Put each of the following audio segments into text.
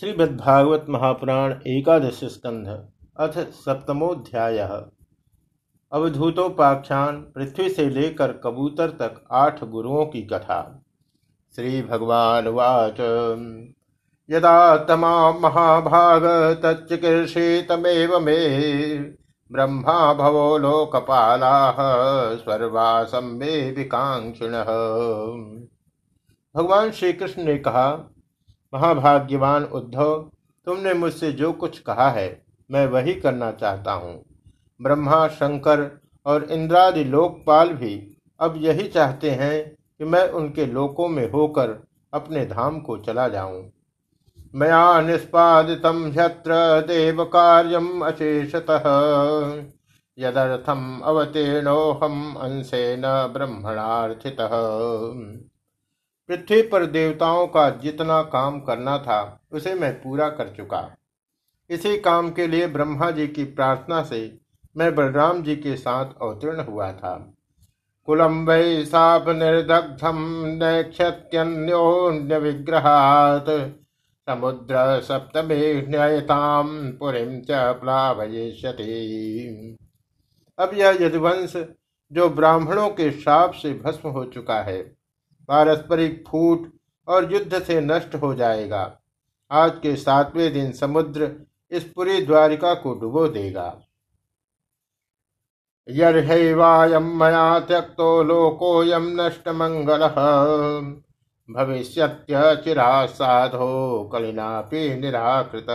श्रीमद्भागवत महापुराण एकादश स्कंध, अथ सप्तमोध्याय। अवधूतोपाख्यान पृथ्वी से लेकर कबूतर तक आठ गुरुओं की कथा। श्री भगवान वाच यदा तमा महाभाग तच्चिकीर्षितमेव मे, ब्रह्मा भवो लोकपाला स्वर्वासम मे विकांक्षिण। भगवान श्री कृष्ण ने कहा महाभाग्यवान उद्धव, तुमने मुझसे जो कुछ कहा है, मैं वही करना चाहता हूँ। ब्रह्मा, शंकर और इंद्रादि लोकपाल भी अब यही चाहते हैं कि मैं उनके लोकों में होकर अपने धाम को चला जाऊँ। मया निष्पादित देव कार्यम अशेषतः। यदर्थम अवतीर्णोहम अंशेन ब्रह्मणार्थितः। पृथ्वी पर देवताओं का जितना काम करना था, उसे मैं पूरा कर चुका। इसी काम के लिए ब्रह्मा जी की प्रार्थना से मैं बलराम जी के साथ अवतीर्ण हुआ था। कुलम वै साप निर्दग्धम नक्षत्योन्य विग्रहात समुद्र सप्तमे न्यायताम पुरीम च प्लावयिष्यति। अब यह यदुवंश जो ब्राह्मणों के श्राप से भस्म हो चुका है पारस्परिक फूट और युद्ध से नष्ट हो जाएगा। आज के सातवें दिन समुद्र इस पूरी द्वारिका को डुबो देगा। यर्वायम मया त्यक्तो लोकोयम नष्ट मंगल भविष्य चिरा साधो कलिनापि निराकृत।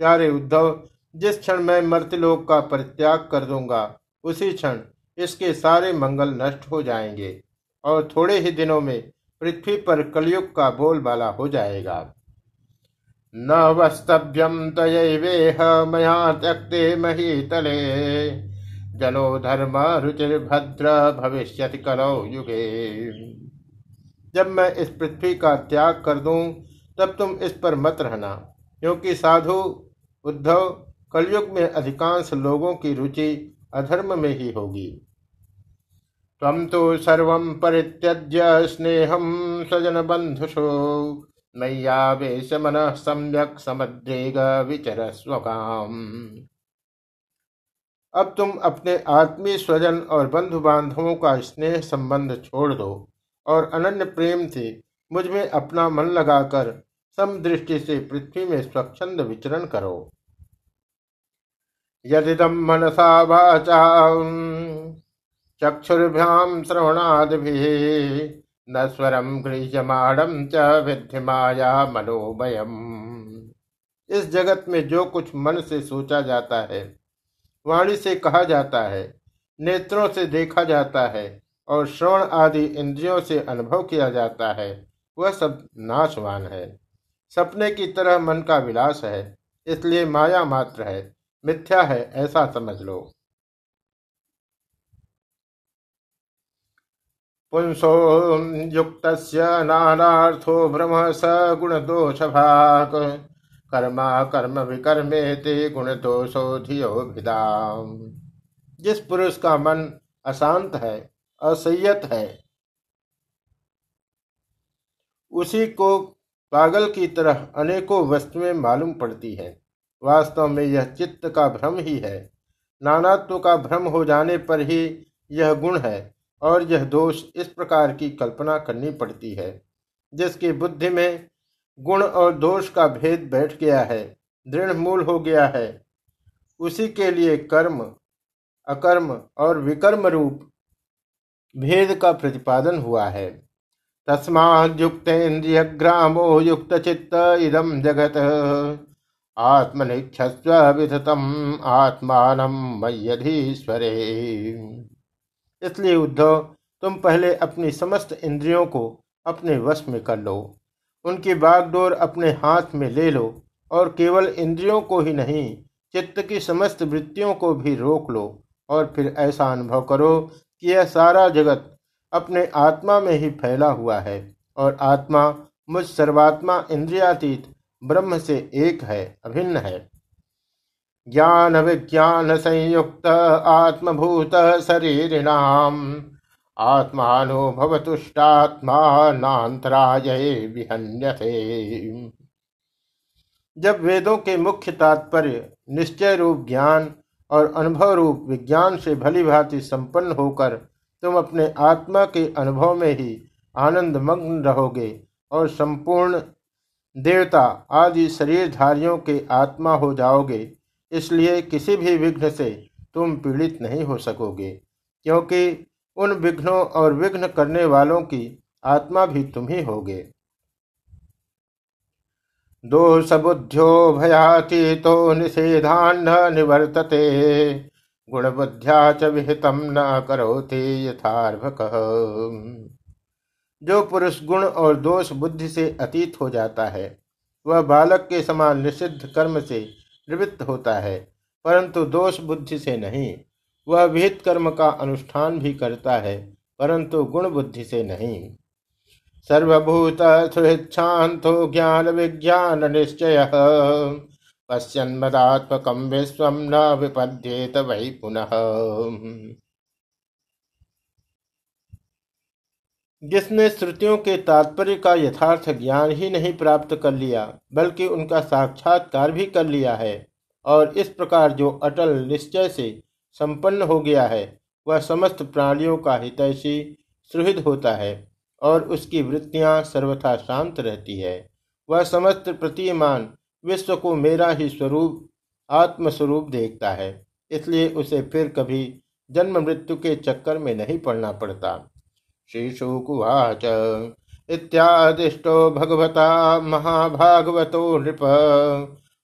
प्यारे उद्धव, जिस क्षण मैं मर्तलोक का परित्याग कर दूँगा, उसी क्षण इसके सारे मंगल नष्ट हो जाएँगे। और थोड़े ही दिनों में पृथ्वी पर कलयुग का बोलबाला हो जाएगा। न वस्तव्यम तयवेह मया त्यक्ते मही तले जनो धर्म रुचिर्भद्र भविष्य कलो युगे। जब मैं इस पृथ्वी का त्याग कर दूँ, तब तुम इस पर मत रहना, क्योंकि साधु उद्धव कलयुग में अधिकांश लोगों की रुचि अधर्म में ही होगी। तम तो सर्व परित्यज्य स्नेहम स्वजन बंधुषो मय्यावेश मन सम्यक समुद्रेग विचर स्वकाम अब तुम अपने आत्मीय स्वजन और बंधु बांधवों का स्नेह संबंध छोड़ दो और अनन्य प्रेम से मुझमें अपना मन लगाकर समदृष्टि से पृथ्वी में स्वच्छंद विचरण करो। यदिदम मनसा वाचा चक्षुर्भ्याम श्रवणादि न स्वरम गृह्यमाणम च विद्यमाया मनोमयम। इस जगत में जो कुछ मन से सोचा जाता है, वाणी से कहा जाता है, नेत्रों से देखा जाता है और श्रवण आदि इंद्रियों से अनुभव किया जाता है, वह सब नाशवान है। सपने की तरह मन का विलास है, इसलिए माया मात्र है, मिथ्या है ऐसा समझ लो। पुंसो युक्त नानार्थो भ्रम स गुणदोषभाक्। कर्मा कर्म विकर्मे ते गुण दोषो धियो भिदाम जिस पुरुष का मन अशांत है, असंयत है, उसी को पागल की तरह अनेकों वस्तुएँ मालूम पड़ती है। वास्तव में यह चित्त का भ्रम ही है। नानात्व का भ्रम हो जाने पर ही यह गुण है। और यह दोष इस प्रकार की कल्पना करनी पड़ती है, जिसकी बुद्धि में गुण और दोष का भेद बैठ गया है, दृढ़ मूल हो गया है। उसी के लिए कर्म, अकर्म और विकर्म रूप भेद का प्रतिपादन हुआ है। तस्माुक्त इंद्रिय ग्रामो युक्त चित्त इदम जगत आत्मनिक्षस्व विधतम आत्मान मयधीश्वरे इसलिए उद्धव, तुम पहले अपनी समस्त इंद्रियों को अपने वश में कर लो। उनकी बागडोर अपने हाथ में ले लो और केवल इंद्रियों को ही नहीं, चित्त की समस्त वृत्तियों को भी रोक लो और फिर ऐसा अनुभव करो कि यह सारा जगत अपने आत्मा में ही फैला हुआ है और आत्मा मुझ सर्वात्मा इंद्रियातीत ब्रह्म से एक है, अभिन्न है। ज्ञान विज्ञान संयुक्त आत्मभूत शरीरिणाम। आत्मानो भवतुष्टात्मा नान्तराय विहन्यते। जब वेदों के मुख्य तात्पर्य निश्चय रूप ज्ञान और अनुभव रूप विज्ञान से भली भांति संपन्न होकर तुम अपने आत्मा के अनुभव में ही आनंद मग्न रहोगे और संपूर्ण देवता आदि शरीरधारियों के आत्मा हो जाओगे इसलिए किसी भी विघ्न से तुम पीड़ित नहीं हो सकोगे, क्योंकि उन विघ्नों और विघ्न करने वालों की आत्मा भी तुम ही होगे। दोषबुद्ध्यो भयातीतो निषेधान्न निवर्तते, गुणबुद्ध्या च विहितम न करोति यथार्भक। जो पुरुष गुण और दोष बुद्धि से अतीत हो जाता है, वह बालक के समान निषिद्ध कर्म से निवृत्त होता है, परंतु दोष बुद्धि से नहीं। वह विहित कर्म का अनुष्ठान भी करता है, परंतु गुण बुद्धि से नहीं। सर्वभूत सुहृच्छांतो ज्ञान विज्ञान निश्चय, पश्यन्मदात्मक विश्व न विपद्येत वही पुनः। जिसने श्रुतियों के तात्पर्य का यथार्थ ज्ञान ही नहीं प्राप्त कर लिया, बल्कि उनका साक्षात्कार भी कर लिया है, और इस प्रकार जो अटल निश्चय से संपन्न हो गया है, वह समस्त प्राणियों का हितैषी सुहृद होता है, और उसकी वृत्तियाँ सर्वथा शांत रहती है। वह समस्त प्रतिमान विश्व को मेरा ही स्वरूप, आत्मस्वरूप देखता है, इसलिए उसे फिर कभी जन्म मृत्यु के चक्कर में नहीं पड़ना पड़ता। श्रीशुकुवाच। इत्यादिष्टो भगवता महाभागवतो नृप।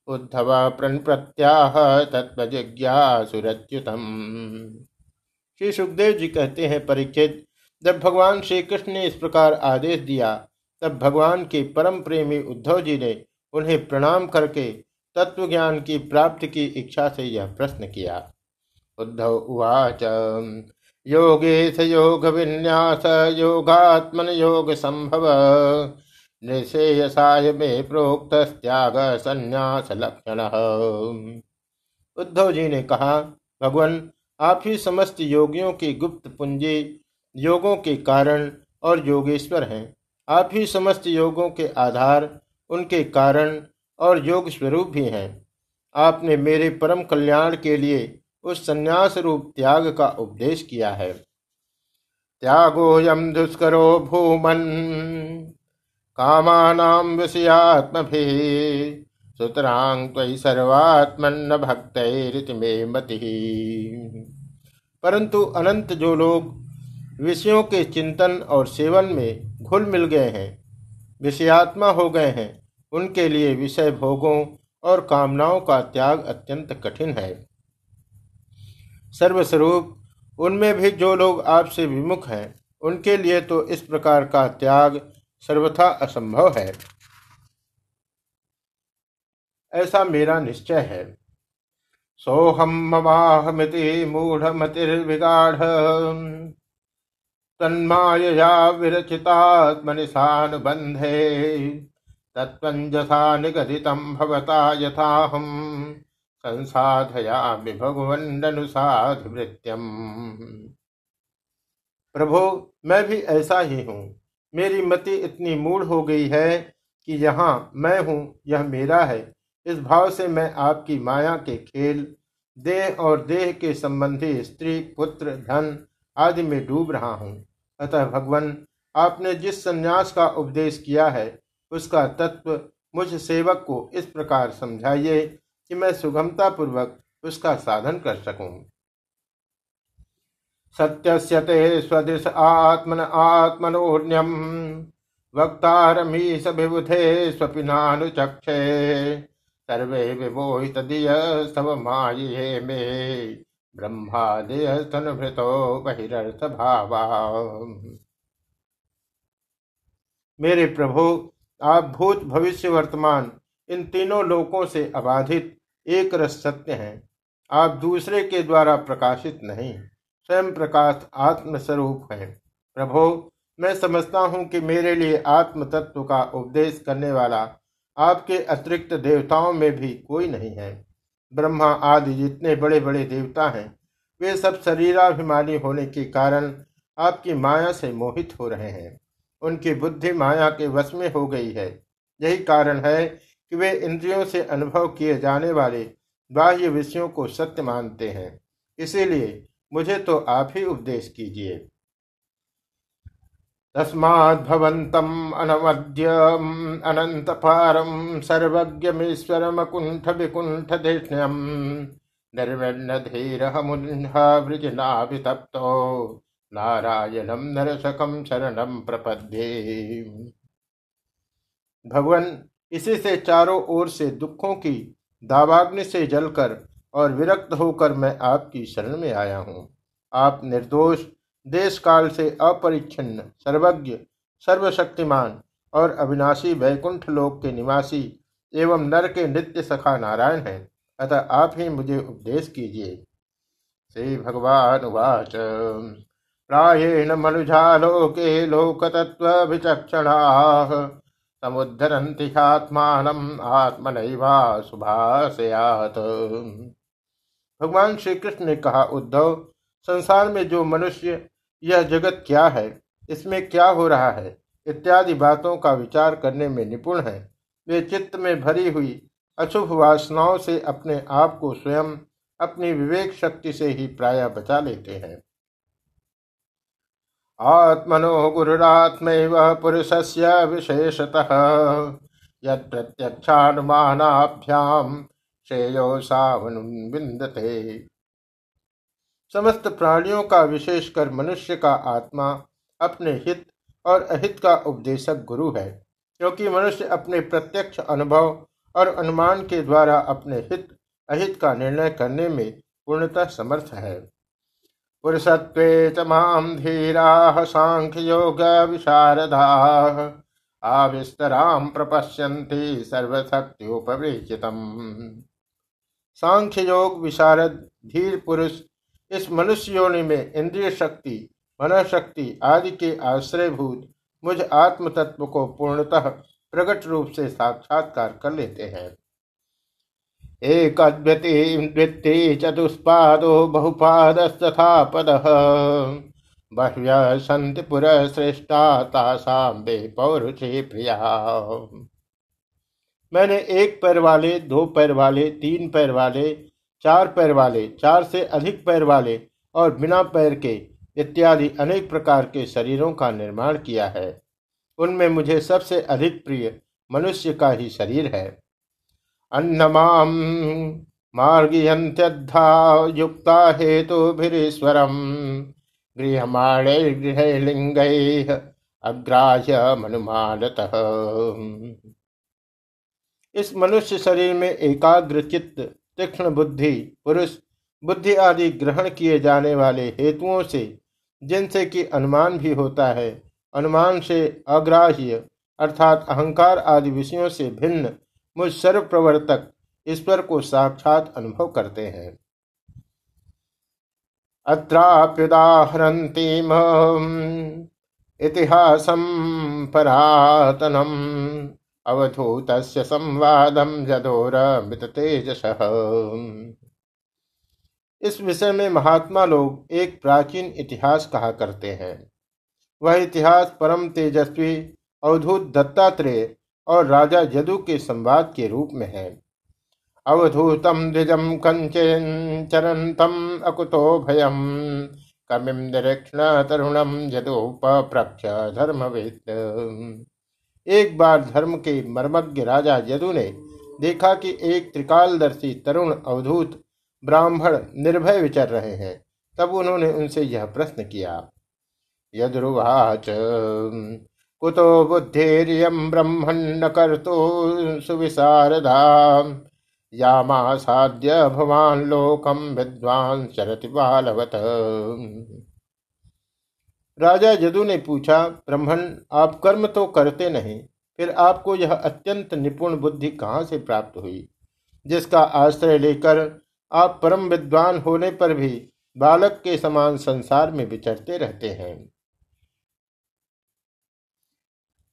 उद्धव प्रत्याह तत्वजिज्ञासुरच्युतम श्री सुखदेव जी कहते हैं परीक्षित जब भगवान श्री कृष्ण ने इस प्रकार आदेश दिया, तब भगवान के परम प्रेमी उद्धव जी ने उन्हें प्रणाम करके तत्व ज्ञान की प्राप्ति की इच्छा से यह प्रश्न किया। उद्धव उवाच। योगेश योग विन्यास योगात्मन योग संभव निशेयसाय में प्रोक्त त्याग संन्यास लक्षण उद्धव जी ने कहा, भगवान, आप ही समस्त योगियों की गुप्त पूंजी, योगों के कारण और योगेश्वर हैं। आप ही समस्त योगों के आधार, उनके कारण और योग स्वरूप भी हैं। आपने मेरे परम कल्याण के लिए उस संन्यास रूप त्याग का उपदेश किया है। त्यागो त्यागोयम दुष्करो भूमन। कामानाम विषयात्मभि। सुतरांग त्वयि सर्वात्मन्न भक्त में मति। परंतु अनंत जो लोग विषयों के चिंतन और सेवन में घुल मिल गए हैं, विषयात्मा हो गए हैं, उनके लिए विषय भोगों और कामनाओं का त्याग अत्यंत कठिन है। सर्वस्वरूप, उनमें भी जो लोग आपसे विमुख हैं, उनके लिए तो इस प्रकार का त्याग सर्वथा असंभव है। ऐसा मेरा निश्चय है। सोहम ममाहमिति मूढ़मतिर्विगाढ़। तन्मायया विरचितात्मनिशानुबंधे तत्वंजसा निगदितम भवता यथाहम। संसाधयामि भगवन्नुसाधु वृत्यम प्रभु, मैं भी ऐसा ही हूँ। मेरी मति इतनी मूढ़ हो गई है कि यहाँ मैं हूँ, यह मेरा है। इस भाव से मैं आपकी माया के खेल, देह और देह के संबंधी स्त्री, पुत्र, धन आदि में डूब रहा हूँ। अतः भगवान, आपने जिस संन्यास का उपदेश किया है, उसका तत्व मुझ सेवक को इस प्रकार समझाइए कि मैं सुगमता पूर्वक उसका साधन कर सकूँ। सत्य ते स्वदिश आत्मन आत्मनोन्यम वक्तारमीश विबुधे स्वपिनानुचक्षे। सर्वे विमोहित दिय सब माये मे। तनुभृतो बहिर्थ भावा मेरे प्रभु, आप भूत भविष्य वर्तमान इन तीनों लोकों से अबाधित एक रस सत्य है। आप दूसरे के द्वारा प्रकाशित नहीं, स्वयं प्रकाश आत्मस्वरूप है। प्रभो, मैं समझता हूँ कि मेरे लिए आत्म तत्व का उपदेश करने वाला आपके अतिरिक्त देवताओं में भी कोई नहीं है। ब्रह्मा आदि जितने बड़े बड़े देवता हैं, वे सब शरीराभिमानी होने के कारण आपकी माया से मोहित हो रहे हैं। उनकी बुद्धि माया के वश में हो गई है। यही कारण है कि वे इंद्रियों से अनुभव किए जाने वाले बाह्य विषयों को सत्य मानते हैं। इसीलिए मुझे तो आप ही उपदेश कीजिए। तस्माद्भवन्तम् अनवद्यम् अनन्तपारं सर्वज्ञमीश्वरमकुण्ठ विकुण्ठधिष्ण्यम् निर्विण्णधीरहमुन्हावृजनाभितप्तो नारायणम नरसकम शरणम प्रपद्ये। भगवान इसी से चारों ओर से दुखों की दावाग्नि से जलकर और विरक्त होकर मैं आपकी शरण में आया हूँ। आप निर्दोष देश काल से अपरिच्छिन्न, सर्वज्ञ, सर्वशक्तिमान और अविनाशी वैकुंठ लोक के निवासी एवं नर के नित्य सखा नारायण हैं। अतः आप ही मुझे उपदेश कीजिए। श्री भगवान उवाच। प्राएण मनुजालोके लोकतत्त्वविचक्षणाः समुद्धरन्ति आत्मानम् आत्मनैवा सुभाषयात भगवान श्री कृष्ण ने कहा, उद्धव, संसार में जो मनुष्य, यह जगत क्या है? इसमें क्या हो रहा है? इत्यादि बातों का विचार करने में निपुण है। वे चित्त में भरी हुई अशुभ वासनाओं से अपने आप को स्वयं अपनी विवेक शक्ति से ही प्राय बचा लेते हैं। आत्मनो गुरुरात्म पुरुष से विशेषतः। यत्प्रत्यक्षानुमानाभ्याम श्रेयो सावनुविंदते समस्त प्राणियों का विशेषकर मनुष्य का आत्मा अपने हित और अहित का उपदेशक गुरु है, क्योंकि मनुष्य अपने प्रत्यक्ष अनुभव और अनुमान के द्वारा अपने हित, अहित का निर्णय करने में पूर्णतः समर्थ है। पुरुषत्वे च माम धीरा सांख्य योग विशारदा आविस्तराम प्रपश्यन्ति सर्वशक्त्योपवेचितम सांख्य योग विशारद धीर पुरुष इस मनुष्य योनि में इंद्रिय शक्ति मन शक्ति आदि के आश्रयभूत मुझ आत्म तत्व को पूर्णतः प्रकट रूप से साक्षात्कार कर लेते हैं। एक द्वितीय चतुष्पादो बहुपादस्तथा पद बह्य संति पुरश्रेष्ठा तासाम बे पौरुषे प्रिया। मैंने एक पैर वाले, दो पैर वाले, तीन पैर वाले, चार पैर वाले, चार से अधिक पैर वाले और बिना पैर के इत्यादि अनेक प्रकार के शरीरों का निर्माण किया है। उनमें मुझे सबसे अधिक प्रिय मनुष्य का ही शरीर है। अन्नमाम मार्गयंत्यद्धा युक्ता गृहमाणे गृहलिंग अग्राह्य मनुमानत। इस मनुष्य शरीर में एकाग्र चित्त, तीक्ष्ण बुद्धि, पुरुष, बुद्धि आदि ग्रहण किए जाने वाले हेतुओं से, जिनसे कि अनुमान भी होता है, अनुमान से अग्राह्य, अर्थात अहंकार आदि विषयों से भिन्न मुझ सर्व प्रवर्तक ईश्वर को साक्षात अनुभव करते हैं। अत्राप्युदाहरन्तीम परातनम अवधूत संवादम जदोर मृत तेजस। इस विषय में महात्मा लोग एक प्राचीन इतिहास कहा करते हैं। वह इतिहास परम तेजस्वी, अवधूत दत्तात्रेय और राजा यदु के संवाद के रूप में है। अवधूतम द्विजम कंचन चरंतम अकुतो भयम कमिम निरीक्षण तरुणम यदुपप्रक्ष धर्मवेद एक बार धर्म के मर्मज्ञ राजा यदु ने देखा कि एक त्रिकालदर्शी तरुण अवधूत ब्राह्मण निर्भय विचर रहे हैं, तब उन्होंने उनसे यह प्रश्न किया। यदुवाच कुतो बुद्धिरियं ब्रह्मण्य कर्तो सुविशारदा यामासाद्य भवान लोकम विद्वान चरति बालवत। राजा यदु ने पूछा ब्रह्मण आप कर्म तो करते नहीं, फिर आपको यह अत्यंत निपुण बुद्धि कहाँ से प्राप्त हुई? जिसका आश्रय लेकर आप परम विद्वान होने पर भी बालक के समान संसार में विचरते रहते हैं।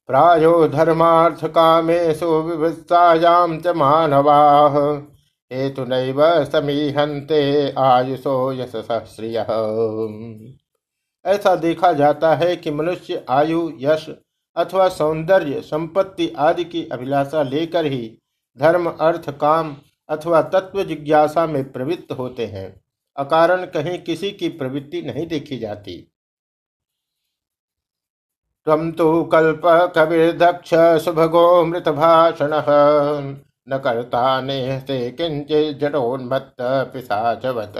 प्रायो धर्मार्थ कामेशु विवत्सायाम च मानवाः, हेतु नैव समीहन्ते आयुषो यशस श्रिय ऐसा देखा जाता है कि मनुष्य आयु, यश अथवा सौंदर्य, संपत्ति आदि की अभिलाषा लेकर ही धर्म, अर्थ, काम अथवा तत्व जिज्ञासा में प्रवृत्त होते हैं। अकारण कहीं किसी की प्रवृत्ति नहीं देखी जाती। तम तो कल्प कविर्दक्ष सुभगो मृत भाषण न करता नेहते किंचित जटोन्मत्त पिशाचवत।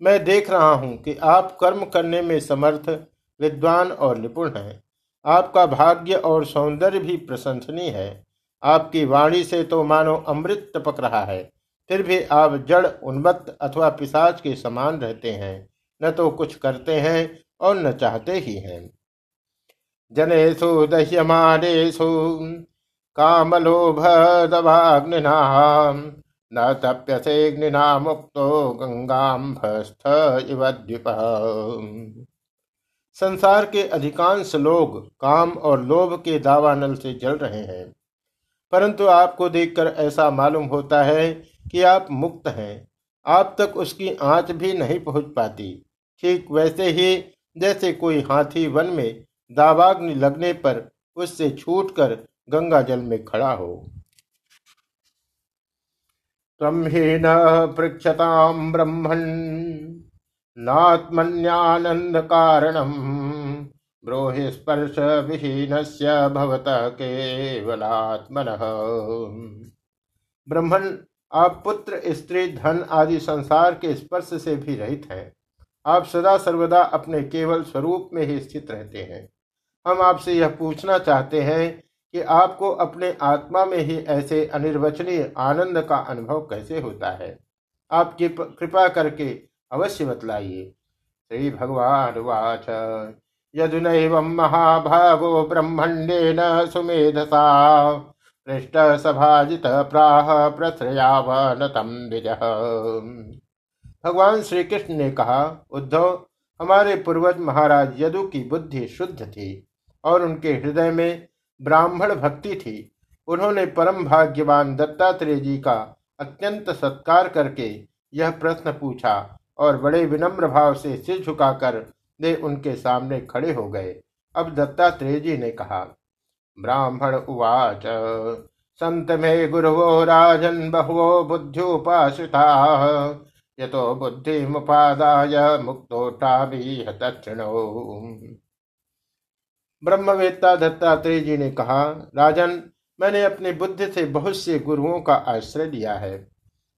मैं देख रहा हूँ कि आप कर्म करने में समर्थ, विद्वान और निपुण हैं। आपका भाग्य और सौंदर्य भी प्रशंसनीय है। आपकी वाणी से तो मानो अमृत टपक रहा है, फिर भी आप जड़, उन्मत्त अथवा पिशाच के समान रहते हैं। न तो कुछ करते हैं और न चाहते ही हैं। जनेशु दह्यमानेशु कामलोभ दवाग्निना न तप्यसेग्निना मुक्तो गंगाम्भस्थ इव संसार के अधिकांश लोग काम और लोभ के दावानल से जल रहे हैं। परंतु आपको देखकर ऐसा मालूम होता है कि आप मुक्त हैं। आप तक उसकी आँच भी नहीं पहुँच पाती। ठीक वैसे ही जैसे कोई हाथी वन में दावाग्नि लगने पर उससे छूटकर गंगा जल में खड़ा हो। तम ही न पृक्षताम ब्रह्मण नात्मन्यानंद कारणम ब्रोहि स्पर्श विहीन भवत केवलात्मन। ब्रह्मण आप पुत्र, स्त्री, धन आदि संसार के स्पर्श से भी रहित हैं। आप सदा सर्वदा अपने केवल स्वरूप में ही स्थित रहते हैं। हम आपसे यह पूछना चाहते हैं कि आपको अपने आत्मा में ही ऐसे अनिर्वचनीय आनंद का अनुभव कैसे होता है? आप कृपा करके अवश्य बतलाइए। श्री भगवान वाच। यदुन महाभागो ब्रह्मण्डे न सुमेधसा। पृष्ठ सभाजित प्राह प्रश्रयावन तम भगवान श्री कृष्ण ने कहा, उद्धव, हमारे पूर्वज महाराज यदु की बुद्धि शुद्ध थी और उनके हृदय में ब्राह्मण भक्ति थी। उन्होंने परम भाग्यवान दत्तात्रेय जी का अत्यंत सत्कार करके यह प्रश्न पूछा और बड़े विनम्र भाव से सिर झुकाकर वे उनके सामने खड़े हो गए। अब दत्तात्रेय जी ने कहा, ब्राह्मण उवाच, संत में गुरुवो राजन बहुवो बुद्ध्योपाश्रिता यतो मुपादाय मुक्तोटाभी दक्षिणो ब्रह्मवेत्ता दत्तात्रेय जी ने कहा, राजन, मैंने अपनी बुद्धि से बहुत से गुरुओं का आश्रय लिया है।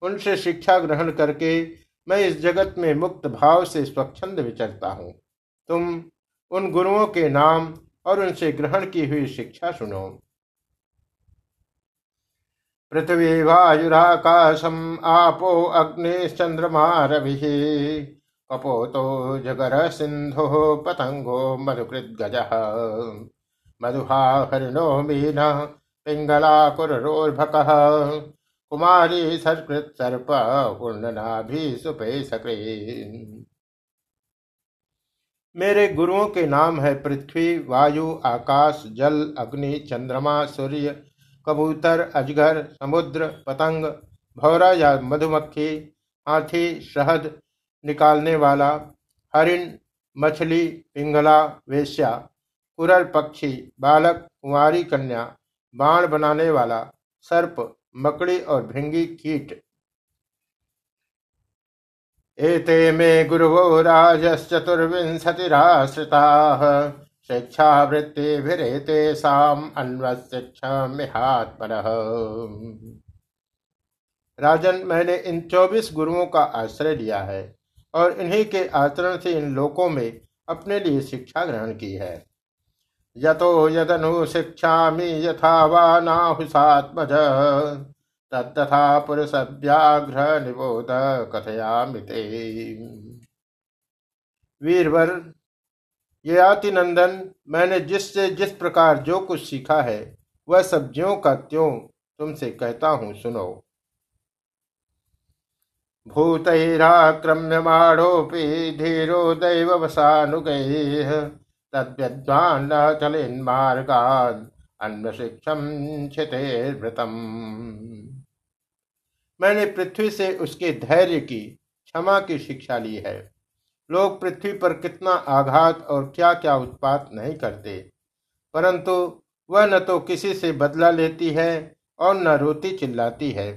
उनसे शिक्षा ग्रहण करके मैं इस जगत में मुक्त भाव से स्वच्छंद विचरता हूँ। तुम उन गुरुओं के नाम और उनसे ग्रहण की हुई शिक्षा सुनो। पृथ्वी वायुराकाशम आपो अग्नि चंद्रमा रवि। कपोतो जगर सिंधु पतंगो मधुकृत गज मधुहा हरिणो मीन पिंगला कुरोर्भक कुमारी सत्कृत सर्प सुपे सके मेरे गुरुओं के नाम है पृथ्वी वायु आकाश, जल, अग्नि, चंद्रमा, सूर्य कबूतर, अजगर, समुद्र, पतंग, भौरा या मधुमक्खी, हाथी, शहद निकालने वाला, हरिण, मछली, पिंगला, वेश्या, कुरल पक्षी, बालक, कुंवारी कन्या, बाण बनाने वाला, सर्प, मकड़ी और भिंगी कीट। एते मे गुरुवो राजश्चतुर्विंशतिराश्रिता। शिक्षावृत्तिभिरेतेषाम् अन्वशिक्षात्मन राजन, मैंने इन चौबीस गुरुओं का आश्रय लिया है और इन्हीं के आचरण से इन लोकों में अपने लिए शिक्षा ग्रहण की है। यतो यदनु शिक्षामि यथा वा तथा पुरुष व्याघ्र निबोध कथयामिते वीरवर ये आति नंदन मैंने जिससे जिस प्रकार जो कुछ सीखा है, वह सब ज्यो का त्यों तुमसे कहता हूँ, सुनो। भूतैराक्रम्यमाणोऽपि धीरो दैववसानुगैः तद्विद्वान् न चलिन्मार्गान् अन्वशिक्षम क्षितेर्वृतम। मैंने पृथ्वी से उसके धैर्य की, क्षमा की शिक्षा ली है। लोग पृथ्वी पर कितना आघात और क्या क्या उत्पात नहीं करते। परंतु वह न तो किसी से बदला लेती है और न रोती चिल्लाती है।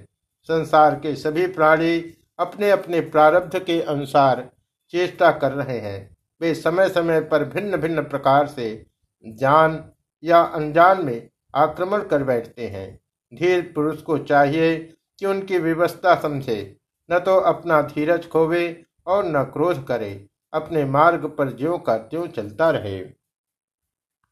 संसार के सभी प्राणी अपने अपने प्रारब्ध के अनुसार चेष्टा कर रहे हैं। वे समय समय पर भिन्न भिन्न प्रकार से जान या अनजान में आक्रमण कर बैठते हैं। धीर पुरुष को चाहिए कि उनकी व्यवस्था समझे, न तो अपना धीरज खोवे और न क्रोध करे अपने मार्ग पर ज्यो का त्यों चलता रहे।